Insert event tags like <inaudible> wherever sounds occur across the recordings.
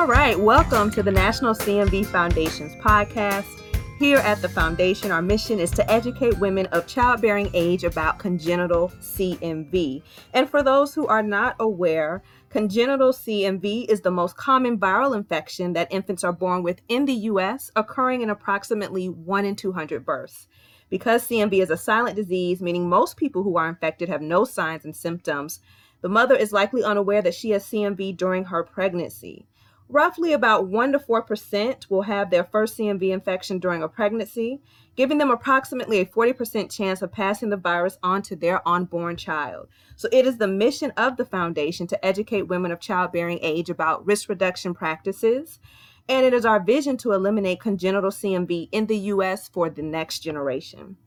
All right, welcome to the National CMV Foundation's podcast. Here at the Foundation, our mission is to educate women of childbearing age about congenital CMV. And for those who are not aware, congenital CMV is the most common viral infection that infants are born with in the US, occurring in approximately 1 in 200 births. Because CMV is a silent disease, meaning most people who are infected have no signs and symptoms, the mother is likely unaware that she has CMV during her pregnancy. Roughly about 1 to 4% will have their first CMV infection during a pregnancy, giving them approximately a 40% chance of passing the virus on to their unborn child. So it is the mission of the foundation to educate women of childbearing age about risk reduction practices. And it is our vision to eliminate congenital CMV in the US for the next generation.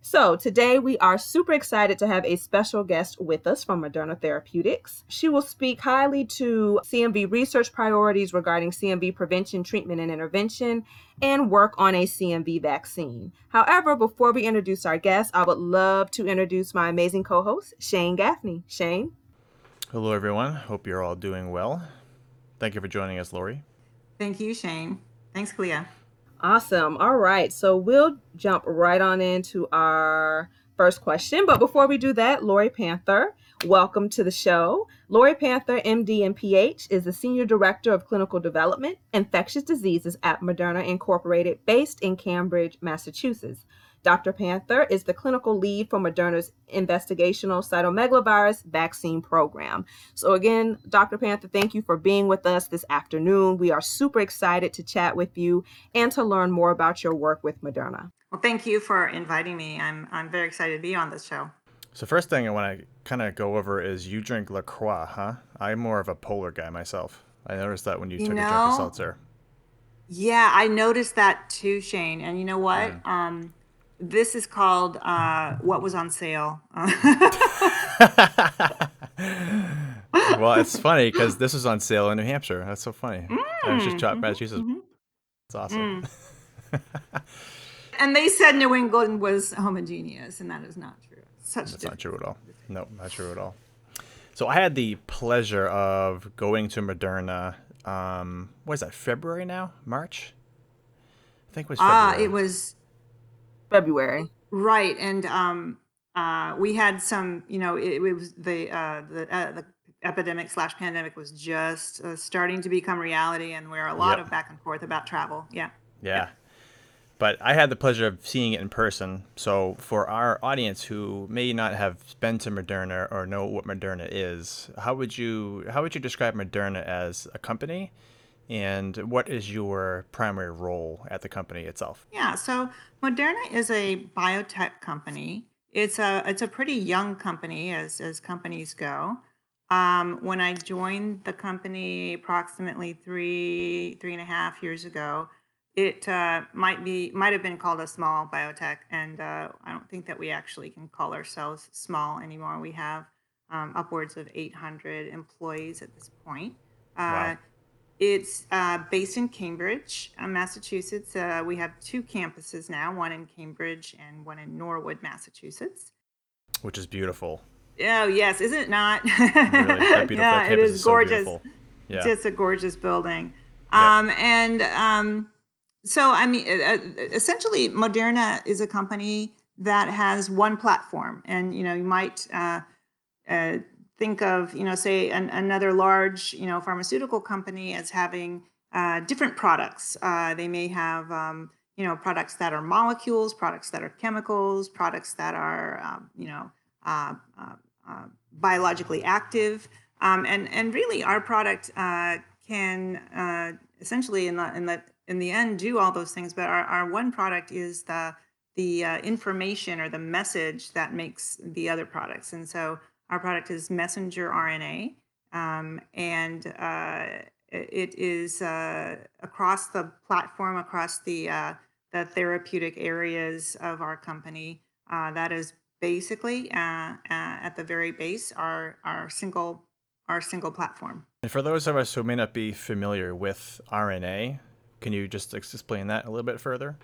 So, today we are super excited to have a special guest with us from Moderna Therapeutics. She will speak highly to CMV research priorities regarding CMV prevention, treatment, and intervention, and work on a CMV vaccine. However, before we introduce our guest, I would love to introduce my amazing co host, Shane Gaffney. Shane. Hello, everyone. Hope you're all doing well. Thank you for joining us, Lori. Thank you, Shane. Thanks, Clea. Awesome. All right. So we'll jump right on into our first question. But before we do that, Lori Panther, welcome to the show. Lori Panther, MD and PH, is the Senior Director of Clinical Development, Infectious Diseases at Moderna Incorporated, based in Cambridge, Massachusetts. Dr. Panther is the clinical lead for Moderna's investigational cytomegalovirus vaccine program. So, again, Dr. Panther, thank you for being with us this afternoon. We are super excited to chat with you and to learn more about your work with Moderna. Well, thank you for inviting me. I'm, I'm very excited to be on this show. So, first thing I want to kind of go over is you drink LaCroix, huh? I'm more of a polar guy myself. I noticed that when you, you took know, a drink of seltzer. Yeah, I noticed that too, Shane. And you know what? Yeah. Um, this is called uh, What Was on Sale. <laughs> well, it's funny because this was on sale in New Hampshire. That's so funny. Mm, I was just chopped Massachusetts. Mm-hmm. It's awesome. Mm. <laughs> and they said New England was homogeneous, and that is not true. Such That's not true at all. No, not true at all. So I had the pleasure of going to Moderna. Um, what is that? February now? March? I think it was. Ah, uh, it was February. Right, and um, uh, we had some. You know, it, it was the uh, the uh, the epidemic slash pandemic was just uh, starting to become reality, and we're a lot yep. of back and forth about travel. Yeah. Yeah. But I had the pleasure of seeing it in person. So for our audience who may not have been to Moderna or know what Moderna is, how would you how would you describe Moderna as a company? and what is your primary role at the company itself? Yeah, so Moderna is a biotech company. It's a it's a pretty young company as as companies go. Um, when I joined the company approximately three three and a half years ago, it uh, might be might have been called a small biotech, and uh, I don't think that we actually can call ourselves small anymore. We have um, upwards of 800 employees at this point. Uh, wow. It's uh, based in Cambridge, uh, Massachusetts. Uh, we have two campuses now, one in Cambridge and one in Norwood, Massachusetts. Which is beautiful. Oh yes, is it not? really, <laughs> yeah, it is, is gorgeous. So yeah. It's a gorgeous building. Um, And um, so, I mean, essentially, Moderna is a company that has one platform, and you know, you might uh, uh, think of, you know, say an, another large, you know, pharmaceutical company as having uh, different products. Uh, they may have, um, you know, products that are molecules, products that are chemicals, products that are, um, you know, uh, uh, uh biologically active. Um, and and really, our product uh, can essentially, in the in the in the end, do all those things. But our, our one product is the the information or the message that makes the other products. And so our product is messenger RNA, um, and uh, it is uh, across the platform, across the uh, the therapeutic areas of our company. Uh, that is basically uh, uh, at the very base our our single our single platform. And for those of us who may not be familiar with RNA, can you just explain that a little bit further?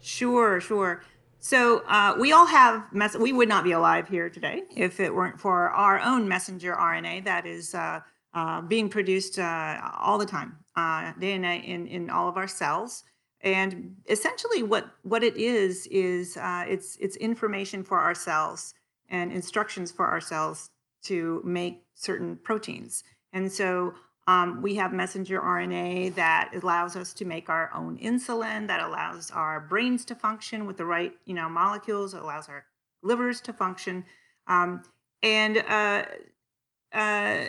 Sure, sure. So uh, we all have, mess- we would not be alive here today if it weren't for our own messenger RNA that is uh, uh, being produced uh, all the time, uh, night in, in all of our cells. And essentially, what, what it is is uh, it's it's information for our cells and instructions for our cells to make certain proteins. And so um, we have messenger RNA that allows us to make our own insulin, that allows our brains to function with the right, you know, molecules, allows our livers to function. Um, and uh, uh,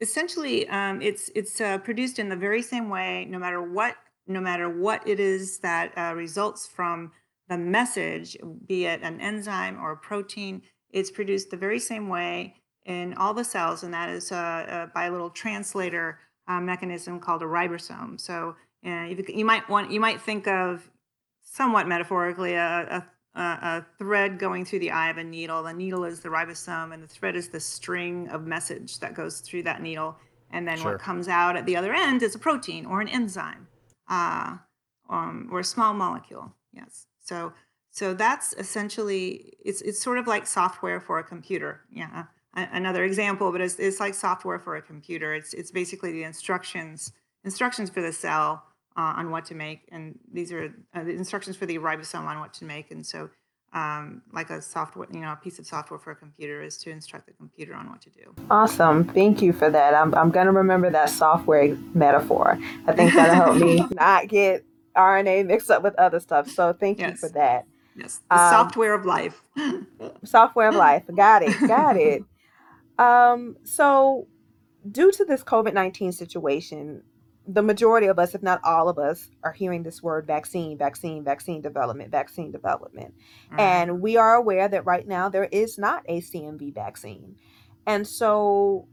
essentially, um, it's it's uh, produced in the very same way, no matter what, no matter what it is that uh, results from the message, be it an enzyme or a protein, it's produced the very same way in all the cells, and that is by a little translator uh, mechanism called a ribosome. So uh, you, you might want you might think of somewhat metaphorically a, a, a, thread going through the eye of a needle. The needle is the ribosome, and the thread is the string of message that goes through that needle. And then sure. what comes out at the other end is a protein or an enzyme uh, um, or a small molecule. Yes. So so that's essentially it's it's sort of like software for a computer. Yeah another example, but it's, it's like software for a computer. It's it's basically the instructions instructions for the cell uh, on what to make, and these are uh, the instructions for the ribosome on what to make. And so, um, like a software, you know, a piece of software for a computer is to instruct the computer on what to do. Awesome, thank you for that. I'm I'm gonna remember that software metaphor. I think that'll help me <laughs> not get RNA mixed up with other stuff. So thank yes. you for that. Yes, the um, software of life. <laughs> software of life. Got it. Got it. Um, so, due to this COVID 19 situation, the majority of us, if not all of us, are hearing this word vaccine, vaccine, vaccine development, vaccine development. Mm-hmm. And we are aware that right now there is not a CMV vaccine. And so,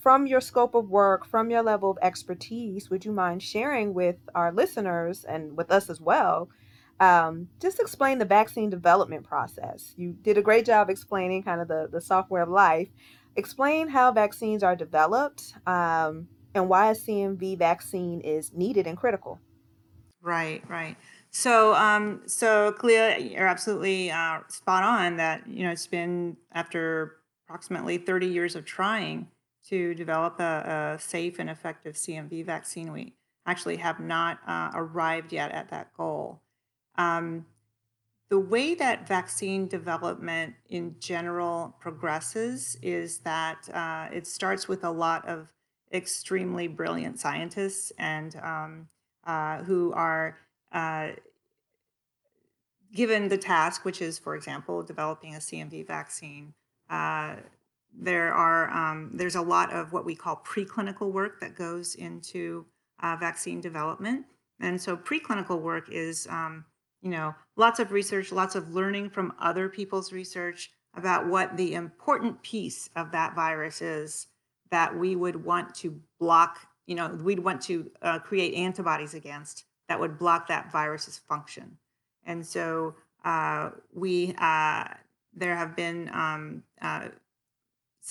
from your scope of work, from your level of expertise, would you mind sharing with our listeners and with us as well? Um, just explain the vaccine development process. You did a great job explaining kind of the, the software of life, explain how vaccines are developed um, and why a CMV vaccine is needed and critical. Right, right. So, um, so Clea, you're absolutely uh, spot on that, you know, it's been after approximately 30 years of trying to develop a, a safe and effective CMV vaccine. We actually have not uh, arrived yet at that goal. Um, the way that vaccine development in general progresses is that uh, it starts with a lot of extremely brilliant scientists and um, uh, who are uh, given the task, which is, for example, developing a CMV vaccine. Uh, there are um, there's a lot of what we call preclinical work that goes into uh, vaccine development, and so preclinical work is um, you know, lots of research, lots of learning from other people's research about what the important piece of that virus is that we would want to block, you know, we'd want to uh, create antibodies against that would block that virus's function. And so uh, we, uh, there have been um, uh,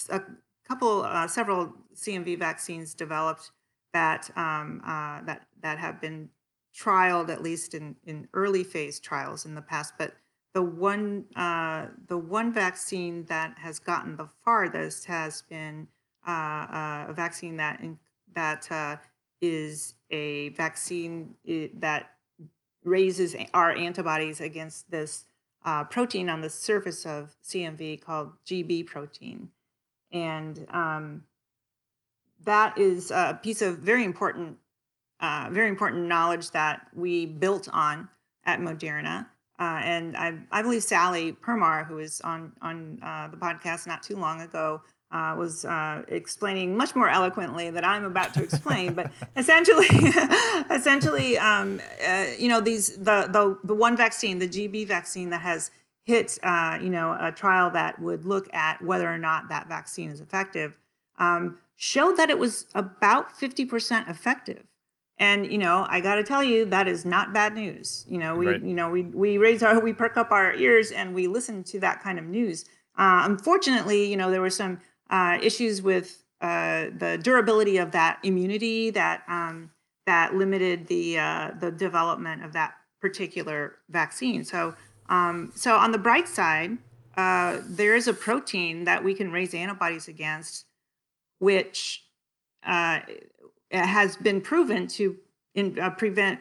a couple, uh, several CMV vaccines developed that um, uh, that that have been trialed at least in, in early phase trials in the past, but the one uh, the one vaccine that has gotten the farthest has been uh, uh, a vaccine that in, that uh, is a vaccine that raises our antibodies against this uh, protein on the surface of CMV called GB protein, and um, that is a piece of very important uh, very important knowledge that we built on at Moderna. Uh, and I, I believe Sallie Permar, who was on on uh, the podcast not too long ago, uh, was uh, explaining much more eloquently that I'm about to explain. but <laughs> essentially, <laughs> essentially, um, uh, you know, these the, the the one vaccine, the GB vaccine that has hit, you know, a trial that would look at whether or not that vaccine is effective, um, showed that it was about 50% effective and you know i got to tell you that is not bad news. You know we right. you know we we raise our we perk up our ears and we listen to that kind of news. Uh, unfortunately you know there were some uh, issues with uh, the durability of that immunity that um, that limited the uh, the development of that particular vaccine. So um, so on the bright side uh, there is a protein that we can raise antibodies against which uh, has been proven to in, uh, prevent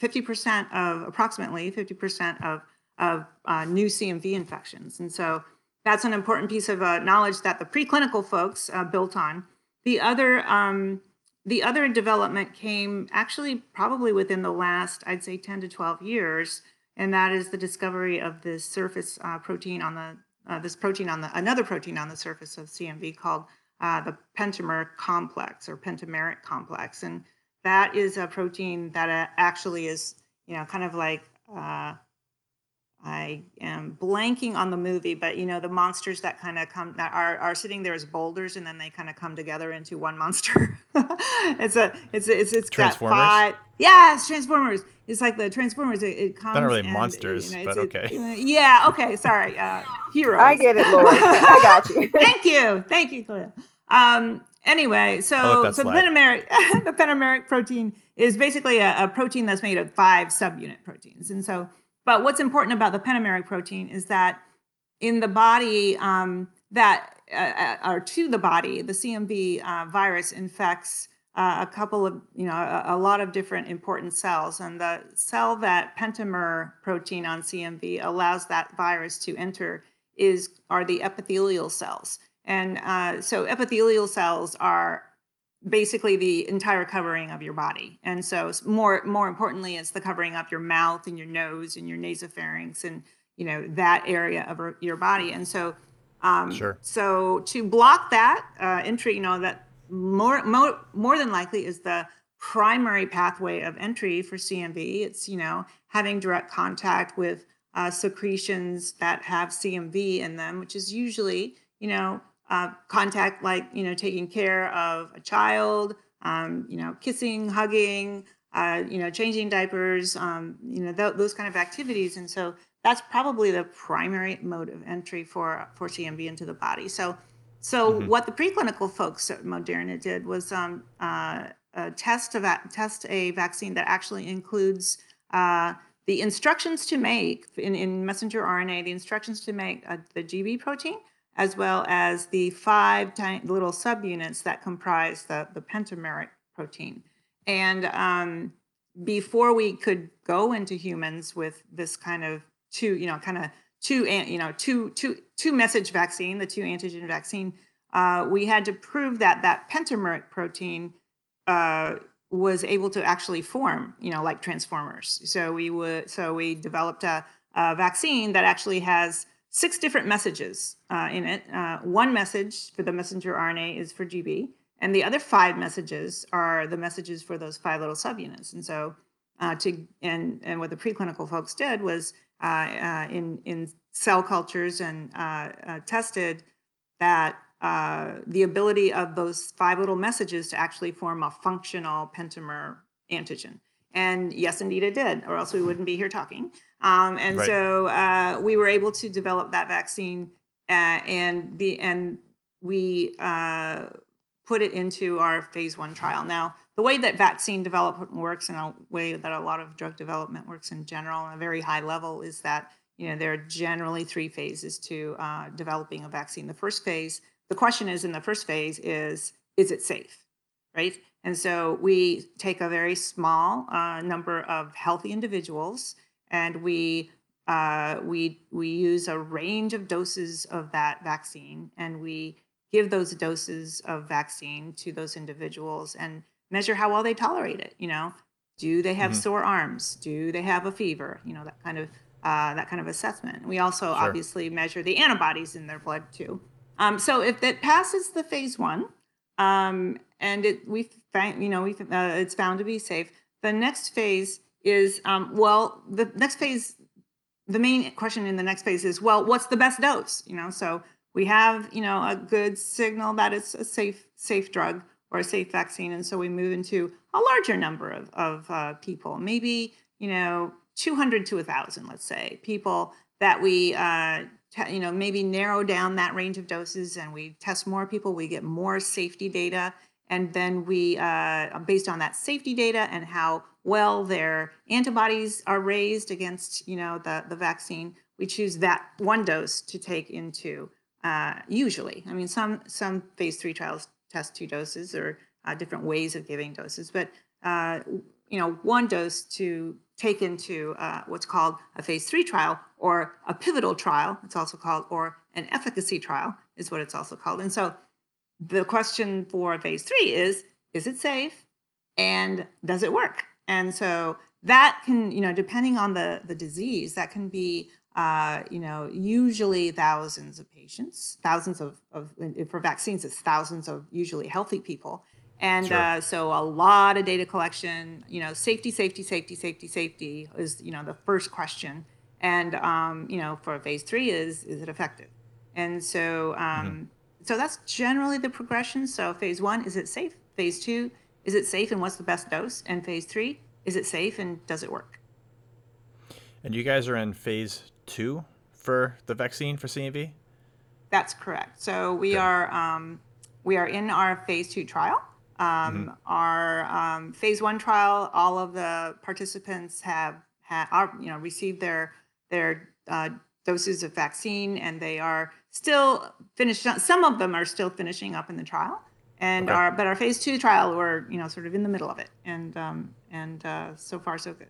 50% of approximately 50% of of uh, new CMV infections, and so that's an important piece of uh, knowledge that the preclinical folks uh, built on. The other um, the other development came actually probably within the last, I'd say, 10 to 12 years, and that is the discovery of this surface uh, protein on the uh, this protein on the another protein on the surface of CMV called uh, the pentamer complex or pentameric complex, and that is a protein that uh, actually is you know kind of like uh, I am blanking on the movie, but you know the monsters that kind of come that are are sitting there as boulders, and then they kind of come together into one monster. it's <laughs> a it's a, it's it's Transformers. Got five, yeah, it's Transformers. It's like the Transformers. It, it comes. Not really and, monsters, you know, but okay. It, <laughs> yeah, okay. Sorry, uh, heroes. I get it, Lord. I got you. <laughs> Thank you, thank you, Clea. Um. Anyway, so so the pentameric the pentameric protein is basically a, a protein that's made of five subunit proteins, and so but what's important about the pentameric protein is that in the body, um, that uh, uh or to the body, the CMV uh, virus infects uh, a couple of, you know, a, a, lot of different important cells. And the cell that pentamer protein on CMV allows that virus to enter is are the epithelial cells. And uh, so epithelial cells are basically the entire covering of your body. And so more more importantly, it's the covering up your mouth and your nose and your nasopharynx and you know that area of your body. And so um, sure. So to block that uh, entry, you know that more more more than likely is the primary pathway of entry for CMV. It's you know having direct contact with uh, secretions that have CMV in them, which is usually you know uh, contact like you know taking care of a child um, you know kissing hugging uh, you know changing diapers um, you know th- those kind of activities and so that's probably the primary mode of entry for for cmv into the body so so mm-hmm. what the preclinical folks at moderna did was um, uh, test a va- test a vaccine that actually includes uh, the instructions to make in, in messenger rna the instructions to make uh, the gb protein as well as the five tiny little subunits that comprise the, the pentameric protein. And um, before we could go into humans with this kind of two, you know, kind of two, you know, two, two, two message vaccine, the two antigen vaccine, uh, we had to prove that that pentameric protein uh, was able to actually form, you know, like transformers. So we would, so we developed a, a vaccine that actually has six different messages uh, in it. Uh, one message for the messenger RNA is for GB, and the other five messages are the messages for those five little subunits. And so, uh, to and and what the preclinical folks did was uh, uh, in in cell cultures and uh, tested that the ability of those five little messages to actually form a functional pentamer antigen. And yes, indeed, it did, or else we wouldn't be here talking. Um, and right. so uh, we were able to develop that vaccine, uh, and the and we uh, put it into our phase one trial. Now, the way that vaccine development works, and a way that a lot of drug development works in general, on a very high level, is that you know there are generally three phases to uh, developing a vaccine. The first phase, the question is in the first phase is is it safe, right? And so we take a very small uh, number of healthy individuals and we uh, we we use a range of doses of that vaccine, and we give those doses of vaccine to those individuals and measure how well they tolerate it. You know, do they have mm-hmm. sore arms? Do they have a fever? You know, that kind of uh, that kind of assessment. We also sure. obviously measure the antibodies in their blood too. Um, so if it passes the phase one, um, and it we found you know we uh, it's found to be safe, the next phase is um, well the next phase the main question in the next phase is well what's the best dose? You know so we have you know a good signal that it's a safe safe drug or a safe vaccine. And so we move into a larger number of, of uh, people maybe you know 200 to 1000 let's say people that we uh, you know maybe narrow down that range of doses and we test more people we get more safety data and then we uh, based on that safety data and how well their antibodies are raised against you know the, the vaccine we choose that one dose to take into uh, usually i mean some some phase three trials test two doses or uh, different ways of giving doses, but uh, you know, one dose to take into uh, what's called a phase three trial or a pivotal trial, it's also called, or an efficacy trial is what it's also called. And so the question for phase three is is it safe and does it work? And so that can, you know, depending on the, the disease, that can be, uh, you know, usually thousands of patients, thousands of, of, for vaccines, it's thousands of usually healthy people. And sure. uh, so a lot of data collection, you know, safety, safety, safety, safety, safety is, you know, the first question. And, um, you know, for phase three is, is it effective? And so, um, mm-hmm. So that's generally the progression. So phase one, is it safe? Phase two, is it safe and what's the best dose? And phase three, is it safe and does it work? And you guys are in phase two for the vaccine for CMV? That's correct. So we are um, we are in our phase two trial. Um, mm-hmm. Our um, phase one trial, all of the participants have had, are, you know, received their their uh, doses of vaccine, and they are still finished. Some of them are still finishing up in the trial, and okay. our but our phase two trial, we're you know sort of in the middle of it, and um, and uh, so far so good.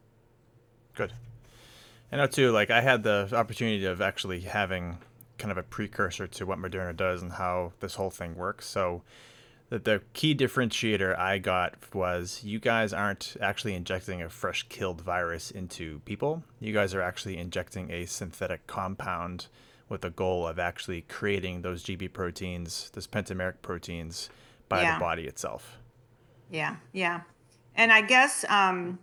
Good. I know too. Like I had the opportunity of actually having kind of a precursor to what Moderna does and how this whole thing works. So that the key differentiator I got was you guys aren't actually injecting a fresh killed virus into people. You guys are actually injecting a synthetic compound with the goal of actually creating those GB proteins, those pentameric proteins by yeah. the body itself. Yeah, yeah. And I guess um,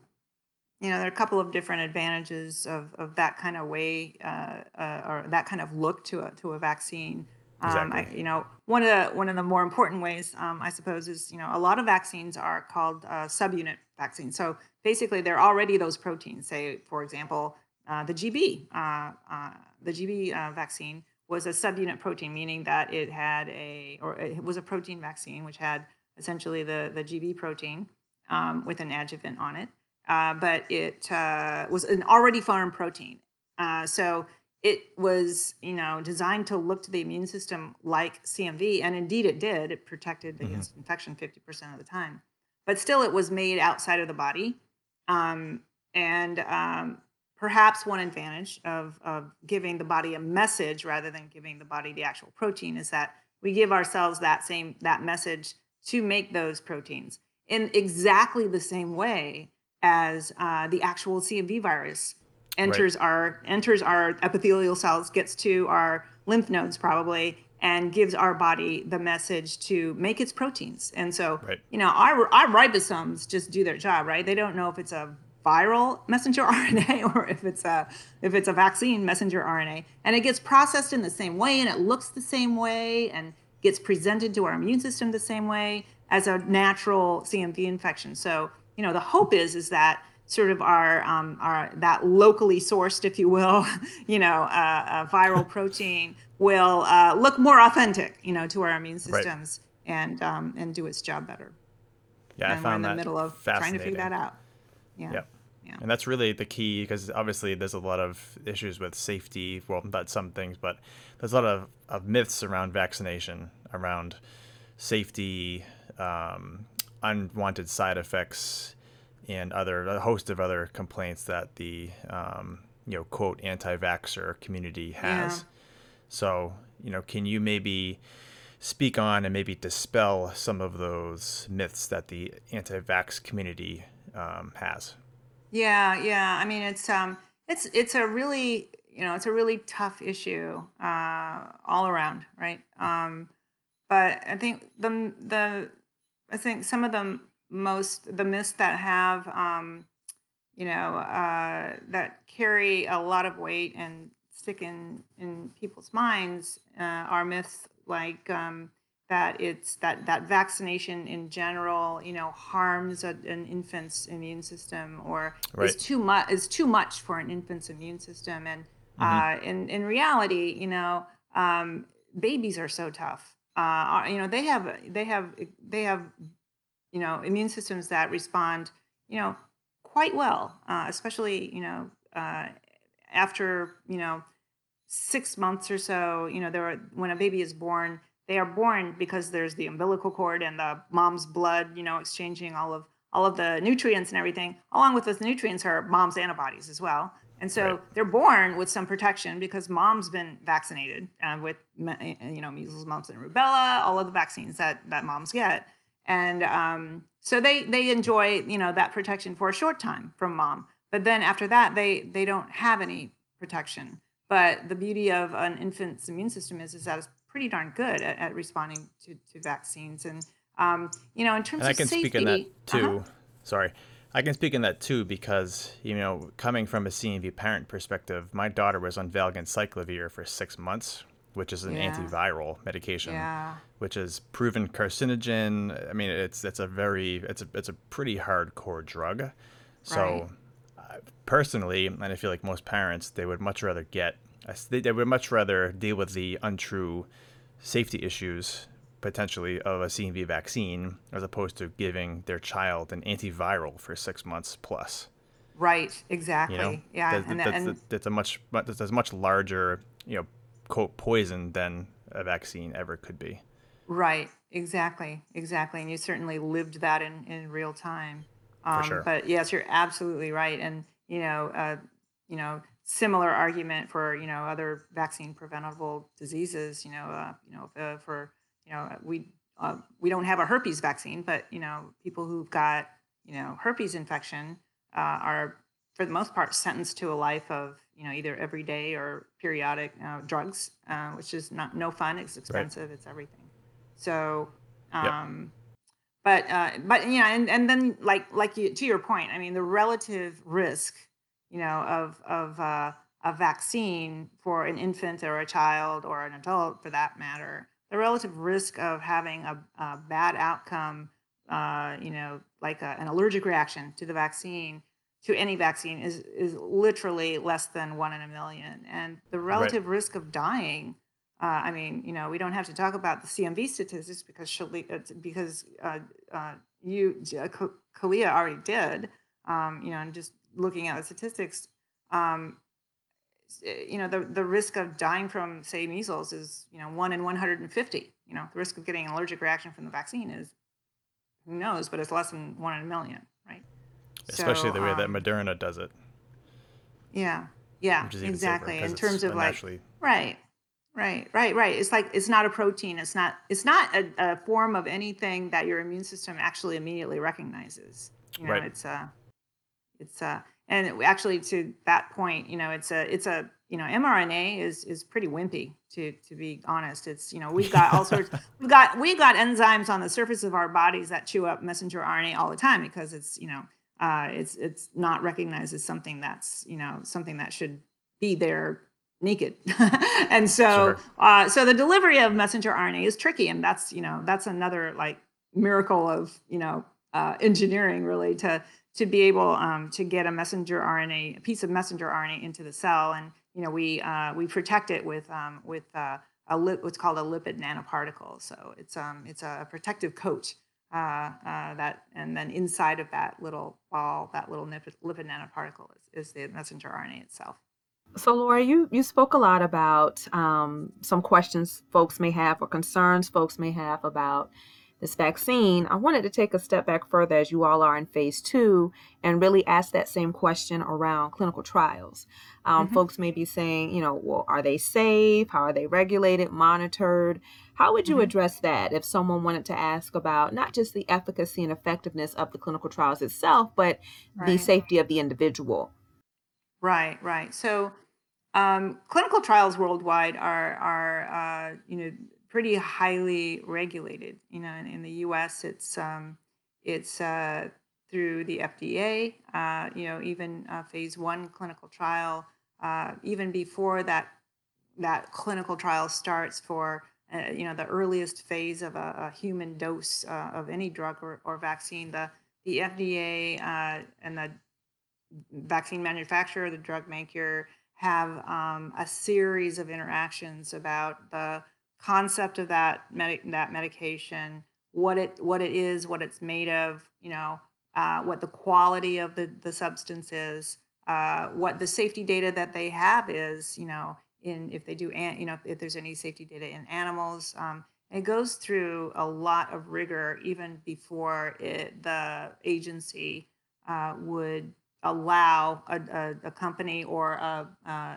you know there are a couple of different advantages of, of that kind of way uh, uh, or that kind of look to a to a vaccine. Um, I, you know, one of the one of the more important ways, um, I suppose, is you know a lot of vaccines are called uh, subunit vaccines. So basically, they're already those proteins. Say, for example, uh, the GB, uh, uh the GB uh, vaccine was a subunit protein, meaning that it had a or it was a protein vaccine which had essentially the the GB protein um, with an adjuvant on it, uh, but it was an already foreign protein. so it was you know designed to look to the immune system like CMV, and indeed it did. It protected mm-hmm. against infection 50% of the time, but still it was made outside of the body. Um, and um, perhaps one advantage of, of giving the body a message rather than giving the body the actual protein is that we give ourselves that same that message to make those proteins in exactly the same way as uh, the actual CMV virus enters right. our enters our epithelial cells, gets to our lymph nodes probably, and gives our body the message to make its proteins. And so, right. you know, our our ribosomes just do their job, right? They don't know if it's a viral messenger <laughs> RNA or if it's a if it's a vaccine messenger RNA, and it gets processed in the same way, and it looks the same way, and gets presented to our immune system the same way as a natural CMV infection. So, you know, the hope is is that sort of our, um, our that locally sourced, if you will, <laughs> you know, uh, viral protein will uh, look more authentic, you know, to our immune systems right. and um, and do its job better. Yeah, and I found we're in the middle of trying to figure that out. Yeah. Yep. Yeah. And that's really the key because obviously there's a lot of issues with safety. Well, not some things, but there's a lot of, of myths around vaccination, around safety, um, unwanted side effects, and other a host of other complaints that the um, you know quote anti-vaxxer community has. Yeah. So you know, can you maybe speak on and maybe dispel some of those myths that the anti-vax community um, has? Yeah, yeah. I mean, it's um, it's it's a really you know it's a really tough issue uh, all around, right? Um, but I think the the I think some of the most the myths that have um, you know uh, that carry a lot of weight and stick in in people's minds uh, are myths like um, that it's that that vaccination in general you know harms a, an infant's immune system or right. is too much is too much for an infant's immune system and mm-hmm. uh, in in reality you know um, babies are so tough uh, you know they have they have they have you know, immune systems that respond, you know, quite well, uh, especially, you know, uh, after, you know, six months or so, you know, there are, when a baby is born, they are born because there's the umbilical cord and the mom's blood, you know, exchanging all of all of the nutrients and everything. Along with those nutrients are mom's antibodies as well. And so right. they're born with some protection because mom's been vaccinated uh, with, you know, measles, mumps, and rubella, all of the vaccines that that moms get, and um, so they they enjoy, you know, that protection for a short time from mom. But then after that, they they don't have any protection. But the beauty of an infant's immune system is is that it's pretty darn good at, at responding to, to vaccines. And um, you know, in terms and of I can safety, speak in that too. Uh-huh. Sorry. I can speak in that too because, you know, coming from a CMV parent perspective, my daughter was on valganciclovir for six months, which is an yeah. antiviral medication, yeah. which is proven carcinogen. I mean, it's it's a very it's a it's a pretty hardcore drug. So, right. uh, personally, and I feel like most parents, they would much rather get they, they would much rather deal with the untrue safety issues potentially of a CMV vaccine as opposed to giving their child an antiviral for six months plus. Right. Exactly. You know? Yeah. That, and, that's, and, that's a much that's a much larger you know quote poison than a vaccine ever could be. Right. Exactly. Exactly. And you certainly lived that in in real time. Um, for sure. But yes, you're absolutely right. And you know, uh, you know, similar argument for you know other vaccine preventable diseases. You know, uh, you know, uh, for you know, we uh, we don't have a herpes vaccine, but you know, people who've got you know herpes infection uh, are for the most part sentenced to a life of you know either everyday or periodic uh, drugs, uh, which is not no fun. It's expensive. Right. It's everything. So. Um, yep. But uh, but you know, and, and then like like you, to your point, I mean, the relative risk, you know, of of uh, a vaccine for an infant or a child or an adult, for that matter, the relative risk of having a, a bad outcome, uh, you know, like a, an allergic reaction to the vaccine, to any vaccine, is is literally less than one in a million. And the relative right. risk of dying, uh, I mean, you know, we don't have to talk about the CMV statistics because Shali, because uh, uh you, Kalia already did. Um, you know, and just looking at the statistics, um, Eh, you know the the risk of dying from say measles is you know one in 150 you know the risk of getting an allergic reaction from the vaccine is who knows but it's less than one in a million right? Especially so, the way um, that moderna does it. Yeah yeah exactly in terms of like right right right right. It's like it's not a protein it's not it's not a, a form of anything that your immune system actually immediately recognizes. You know right. it's a it's a and actually to that point you know it's a it's a you know mrna is is pretty wimpy to to be honest it's you know we've got all sorts <laughs> we've got we've got enzymes on the surface of our bodies that chew up messenger rna all the time because it's you know uh, it's it's not recognized as something that's you know something that should be there naked <laughs> and so sure. uh, so the delivery of messenger rna is tricky and that's you know that's another like miracle of you know uh, engineering really to to be able um, to get a messenger RNA, a piece of messenger RNA into the cell, and you know we uh, we protect it with um, with uh, a lip, what's called a lipid nanoparticle. So it's um it's a protective coat uh, uh that, and then inside of that little ball, that little lipid, lipid nanoparticle is, is the messenger RNA itself. So, Laura, you, you spoke a lot about um, some questions folks may have or concerns folks may have about this vaccine, I wanted to take a step back further as you all are in phase two and really ask that same question around clinical trials. Um, mm-hmm. Folks may be saying, you know, well, are they safe? How are they regulated, monitored? How would you mm-hmm. address that if someone wanted to ask about not just the efficacy and effectiveness of the clinical trials itself, but right. the safety of the individual? Right, right. So, um, clinical trials worldwide are are uh, you know pretty highly regulated. You know, in, in the U.S., it's um, it's uh, through the FDA. Uh, you know, even uh, phase one clinical trial, uh, even before that that clinical trial starts for uh, you know the earliest phase of a, a human dose uh, of any drug or, or vaccine, the the FDA and the vaccine manufacturer, the drug maker, have um, a series of interactions about the concept of that that medication, what it what it is, what it's made of, you know, uh, what the quality of the the substance is, uh, what the safety data that they have is, you know, in if they do, an, you know, if there's any safety data in animals, um, It goes through a lot of rigor even before it, the agency uh, would allow a, a, a company or a,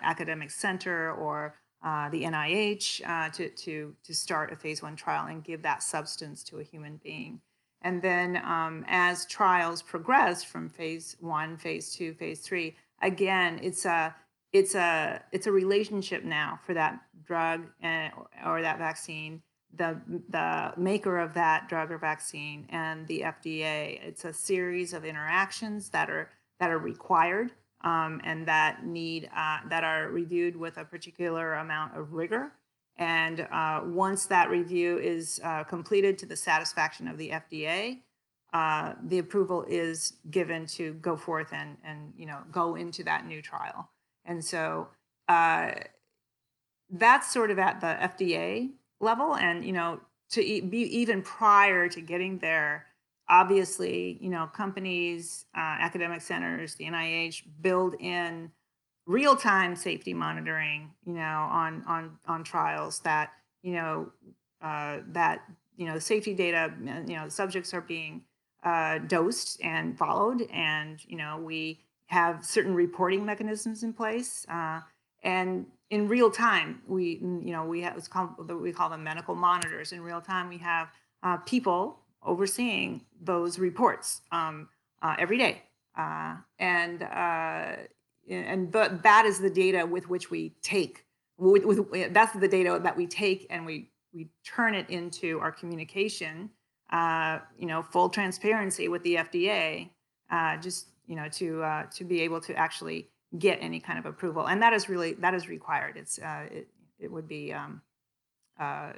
academic center or uh, the NIH uh, to, to, to start a phase one trial and give that substance to a human being. And then um, as trials progress from phase one, phase two, phase three, again, it's a it's a it's a relationship now for that drug and, or that vaccine the the maker of that drug or vaccine and the FDA. It's a series of interactions that are that are required um, and that need uh, that are reviewed with a particular amount of rigor. And uh, once that review is uh, completed to the satisfaction of the FDA, uh, the approval is given to go forth and and you know go into that new trial. And so uh, that's sort of at the FDA level and you know to be even prior to getting there obviously you know companies uh, academic centers the nih build in real-time safety monitoring you know on on on trials that you know uh, that you know safety data you know subjects are being uh, dosed and followed and you know we have certain reporting mechanisms in place uh, and in real time we you know we have it's called we call them medical monitors. In real time we have uh, people overseeing those reports um, uh, every day uh, and uh, and but that is the data with which we take with, with, that's the data that we take and we we turn it into our communication uh, you know full transparency with the FDA uh, just you know to to be able to actually get any kind of approval, and that is really that is required. It's uh, it it would be um, uh, uh,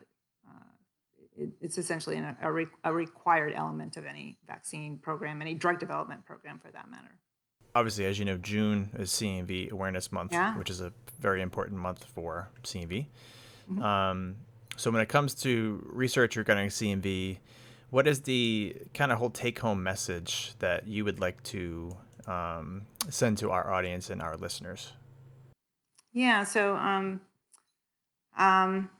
it's essentially a, a, re- a required element of any vaccine program, any drug development program for that matter. Obviously, as you know, June is CMV Awareness Month, yeah. which is a very important month for CMV. Mm-hmm. Um, so when it comes to research regarding CMV, what is the kind of whole take-home message that you would like to um, send to our audience and our listeners? Yeah, so um, um,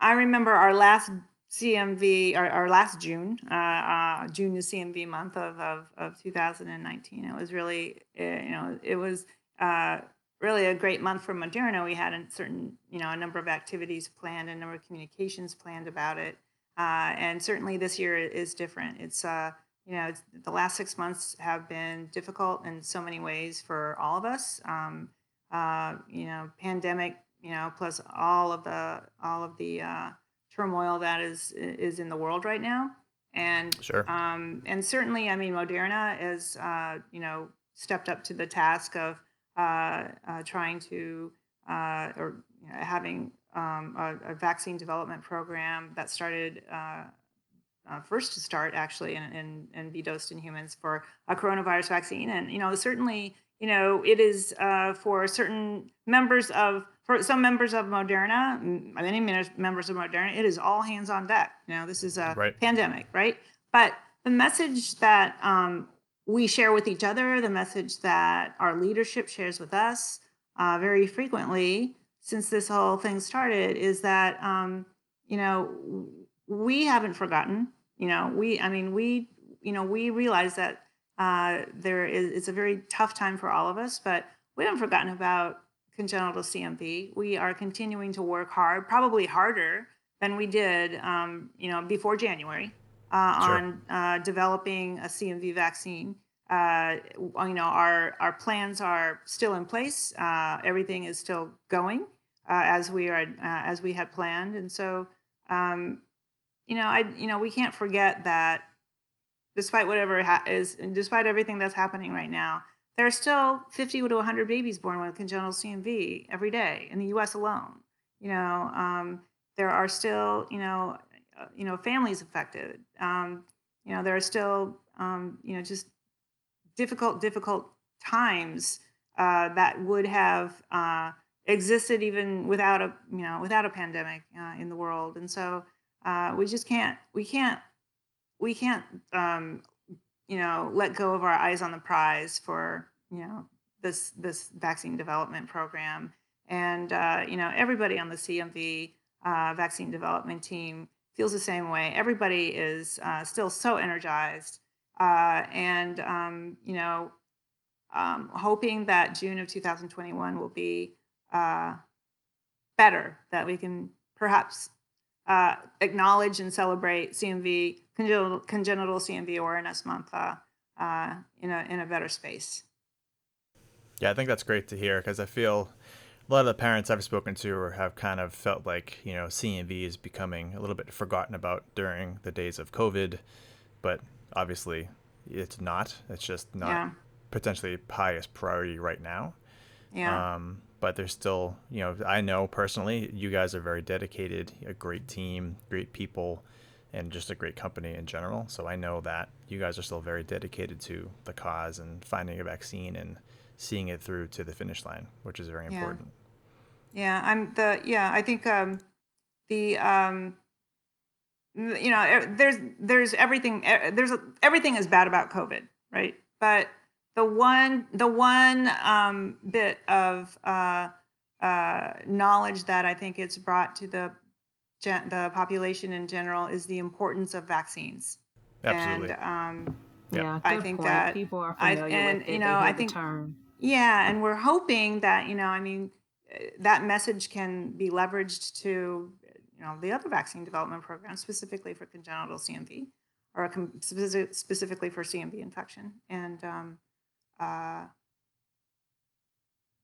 I remember our last CMV, our, our last June, uh, uh, June is CMV month of, of, of 2019. It was really, eh, you know, it was uh, really a great month for Moderna. We had a certain, you know, a number of activities planned, a number of communications planned about it. Uh, and certainly this year is different. It's, uh, you know, the last six months have been difficult in so many ways for all of us. Um, uh, you know, pandemic, you know, plus all of the all of the turmoil that is is in the world right now, and sure. um, and certainly, I mean, Moderna is uh, you know stepped up to the task of uh, uh, trying to uh, or you know, having um, a, a, vaccine development program that started uh, first to start actually and, and, and be dosed in humans for a coronavirus vaccine. And, you know, certainly, you know, it is uh, for certain members of, for some members of Moderna, many members of Moderna, it is all hands on deck. You know, this is a right. pandemic, right? But the message that um, we share with each other, the message that our leadership shares with us uh, very frequently since this whole thing started is that, um, you know, we haven't forgotten. You know, we, I mean, we, you know, we realize that uh, there is, it's a very tough time for all of us, but we haven't forgotten about congenital CMV. We are continuing to work hard, probably harder than we did, um, you know, before January uh, sure. on uh, developing a CMV vaccine. Uh, you know, our our plans are still in place. Uh, everything is still going uh, as we are as we had planned, and so um, you know, I you know we can't forget that despite whatever ha- is, despite everything that's happening right now, there are still 50 to 100 babies born with congenital CMV every day in the U.S. alone. You know, um, there are still you know uh, you know families affected. Um, you know, there are still um, you know just difficult difficult times uh, that would have uh, existed even without a you know without a pandemic uh, in the world, and so uh, we just can't we can't we can't um, you know let go of our eyes on the prize for you know this this vaccine development program and uh, you know everybody on the CMV uh, vaccine development team feels the same way. Everybody is uh, still so energized, uh, and um, you know, um, hoping that June of 2021 will be uh, better. That we can perhaps uh, acknowledge and celebrate CMV congenital, congenital CMV awareness month uh, uh, in a in a better space. Yeah, I think that's great to hear because I feel a lot of the parents I've spoken to have kind of felt like you know CMV is becoming a little bit forgotten about during the days of COVID, but obviously it's not. It's just not yeah. potentially highest priority right now. Yeah. Um, but there's still, you know, I know personally, you guys are very dedicated, a great team, great people, and just a great company in general. So I know that you guys are still very dedicated to the cause and finding a vaccine and seeing it through to the finish line, which is very important. Yeah, I'm the yeah. I think um, the um, you know there's there's everything there's everything is bad about COVID, right? But the one the one um, bit of uh, uh, knowledge that I think it's brought to the the population in general is the importance of vaccines. Absolutely. And um, yeah, I think point. that people are familiar I, and with it. you know I think term. yeah, and we're hoping that you know I mean that message can be leveraged to you know the other vaccine development programs specifically for congenital CMV or specifically for CMV infection and um, uh,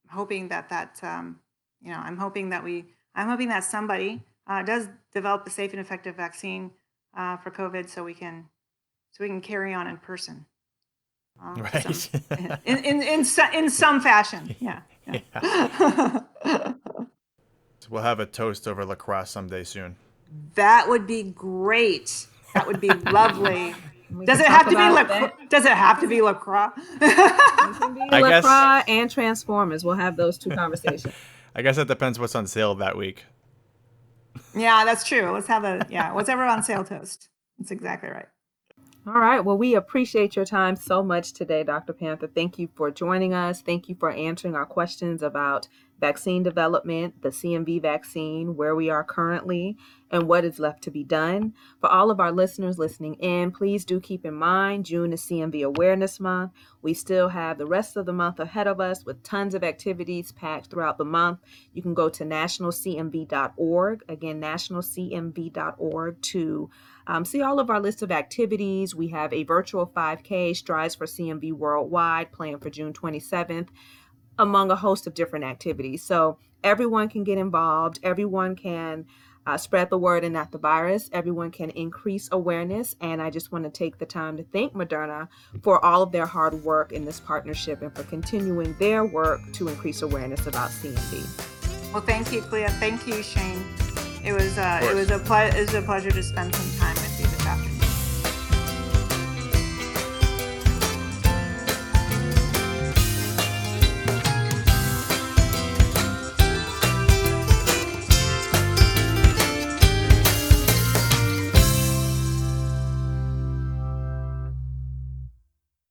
hoping that that um, you know I'm hoping that we I'm hoping that somebody uh, does develop a safe and effective vaccine uh, for COVID so we can so we can carry on in person. Um, right. Some, <laughs> in, in, in, in, some fashion. <laughs> Yeah. yeah. yeah. <laughs> so we'll have a toast over LaCroix someday soon. That would be great. That would be lovely. Does it have to be LaCroix? Does it have to be <laughs> LaCroix? I LaCroix guess... and Transformers. We'll have those two conversations. <laughs> I guess it depends what's on sale that week. Yeah, that's true. Let's have a yeah, whatever on sale toast. That's exactly right. All right. Well, we appreciate your time so much today, Dr. Panther. Thank you for joining us. Thank you for answering our questions about vaccine development, the CMV vaccine, where we are currently, and what is left to be done. For all of our listeners listening in, please do keep in mind June is CMV Awareness Month. We still have the rest of the month ahead of us with tons of activities packed throughout the month. You can go to nationalcmv.org, again, nationalcmv.org to um, see all of our list of activities. We have a virtual 5K, Strides for CMV Worldwide, planned for June 27th, among a host of different activities. So everyone can get involved, everyone can. Uh, spread the word and not the virus. Everyone can increase awareness. And I just want to take the time to thank Moderna for all of their hard work in this partnership and for continuing their work to increase awareness about CMV. Well, thank you, Clea. Thank you, Shane. It was uh, it was a ple- it was a pleasure to spend some time